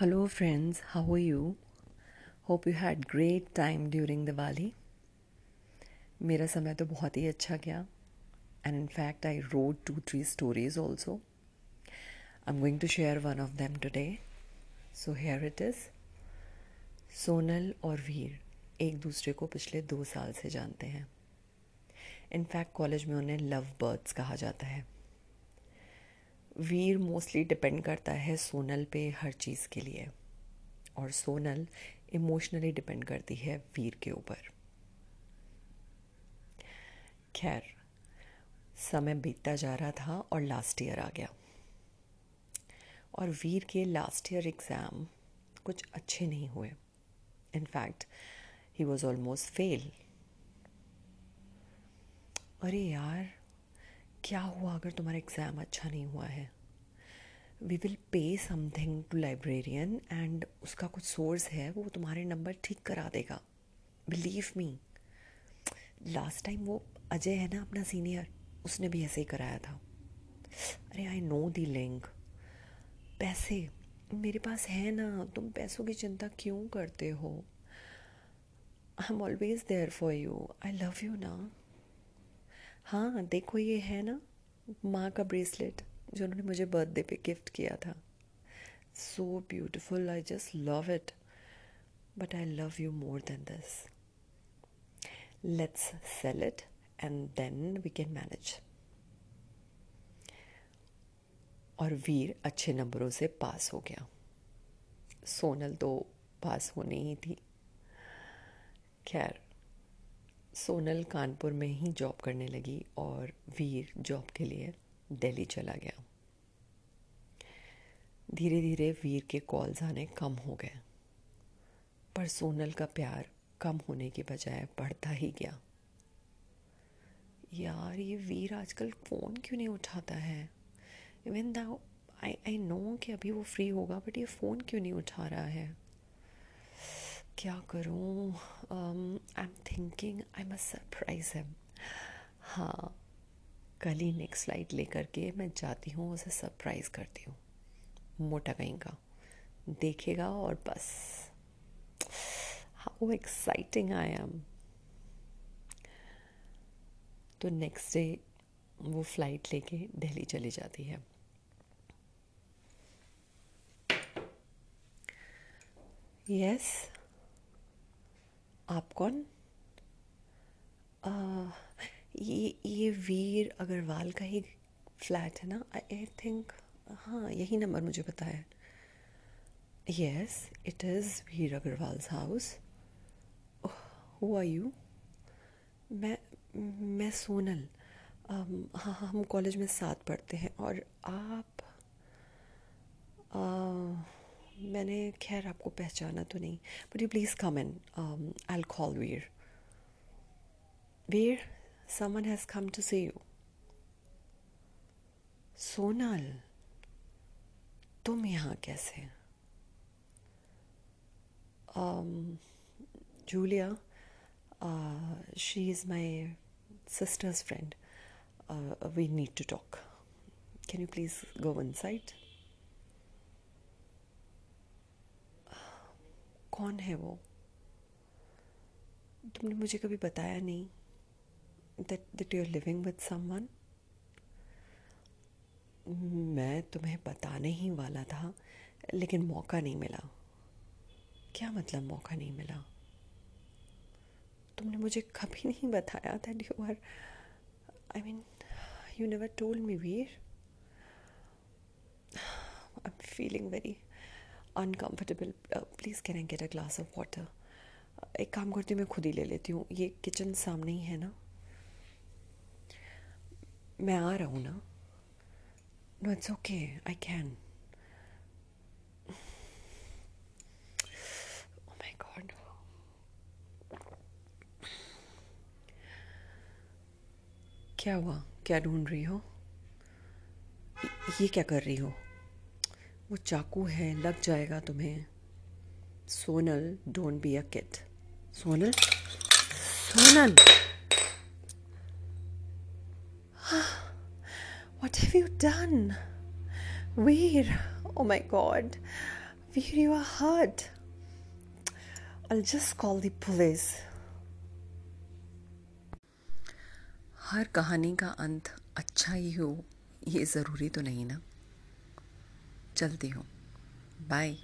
Hello friends how are you hope you had great time during Diwali मेरा समय तो बहुत ही अच्छा गया. And in fact I rode two three stories also I am going to share one of them today so here it is Sonal और वीर एक दूसरे को पिछले दो साल से जानते हैं. इन फैक्ट कॉलेज में उन्हें लव बर्ड्स कहा जाता है. वीर मोस्टली डिपेंड करता है सोनल पे हर चीज़ के लिए। और सोनल इमोशनली डिपेंड करती है वीर के ऊपर। खैर, समय बीतता जा रहा था और लास्ट ईयर आ गया। और वीर के लास्ट ईयर एग्ज़ाम कुछ अच्छे नहीं हुए। In fact he was almost fail अरे यार क्या हुआ अगर तुम्हारा एग्ज़ाम अच्छा नहीं हुआ है? We will pay something to librarian and उसका कुछ सोर्स है, वो तुम्हारे नंबर ठीक करा देगा। बिलीव मी लास्ट टाइम वो अजय है ना अपना सीनियर उसने भी ऐसे ही कराया था। अरे आई नो दी लिंक पैसे? मेरे पास है ना, तुम पैसों की चिंता क्यों करते हो? I am always there for you I love you ना। हाँ देखो ये है ना, माँ का ब्रेसलेट जो उन्होंने मुझे बर्थडे पे गिफ्ट किया था। So beautiful I just love it but I love you more than this let's sell it and then we can manage और वीर अच्छे नंबरों से पास हो गया। सोनल तो पास होनी ही थी। खैर सोनल कानपुर में ही जॉब करने लगी और वीर जॉब के लिए दिल्ली चला गया। धीरे धीरे वीर के कॉल्स आने कम हो गए, पर सोनल का प्यार कम होने के बजाय बढ़ता ही गया। यार, ये वीर आजकल फ़ोन क्यों नहीं उठाता है? Even thou I I know कि अभी वो फ्री होगा बट ये फ़ोन क्यों नहीं उठा रहा है? क्या करूँ? I am thinking I must surprise him हाँ कल ही नेक्स्ट फ़्लाइट लेकर के मैं जाती हूँ उसे सरप्राइज़ करती हूँ। मोटा कहीं का देखेगा और बस। हाउ एक्साइटिंग आई एम तो नेक्स्ट डे वो फ़्लाइट लेके दिल्ली चली जाती है। यस yes, आप कौन? uh, ये ये वीर अग्रवाल का ही फ्लैट है ना? आई थिंक हाँ यही नंबर मुझे पता है। Yes it is Veer Agarwal house who are you मैं मैं सोनल। um, हाँ हाँ हम कॉलेज में साथ पढ़ते हैं और आप uh, मैंने खैर आपको पहचाना तो नहीं but you please come in I call Veer Veer Someone has come to see you. Sonal तुम यहाँ कैसे Julia she is my sister's friend. Uh, we need to talk. Can you please go inside? कौन है वो? तुमने मुझे कभी बताया नहीं that that you're living with someone? मैं तुम्हें बताने ही वाला था, लेकिन मौका नहीं मिला। क्या मतलब मौका नहीं मिला? तुमने मुझे कभी नहीं बताया था you are I mean you never told me Veer. I am feeling very uncomfortable please can I get a glass of water एक काम करती हूँ, मैं खुद ही ले लेती हूँ। ये किचन सामने ही है ना? मैं आ रहा हूँ ना? No it's okay I can क्या हुआ? क्या ढूंढ रही हो? ये क्या कर रही हो? वो चाकू है लग जाएगा तुम्हें। Sonal don't be a kid Sonal? Sonal! What have you done Veer oh my God Veer you are hurt I just call the police हर कहानी का अंत अच्छा ही हो ये ज़रूरी तो नहीं ना। चलती हूँ। बाय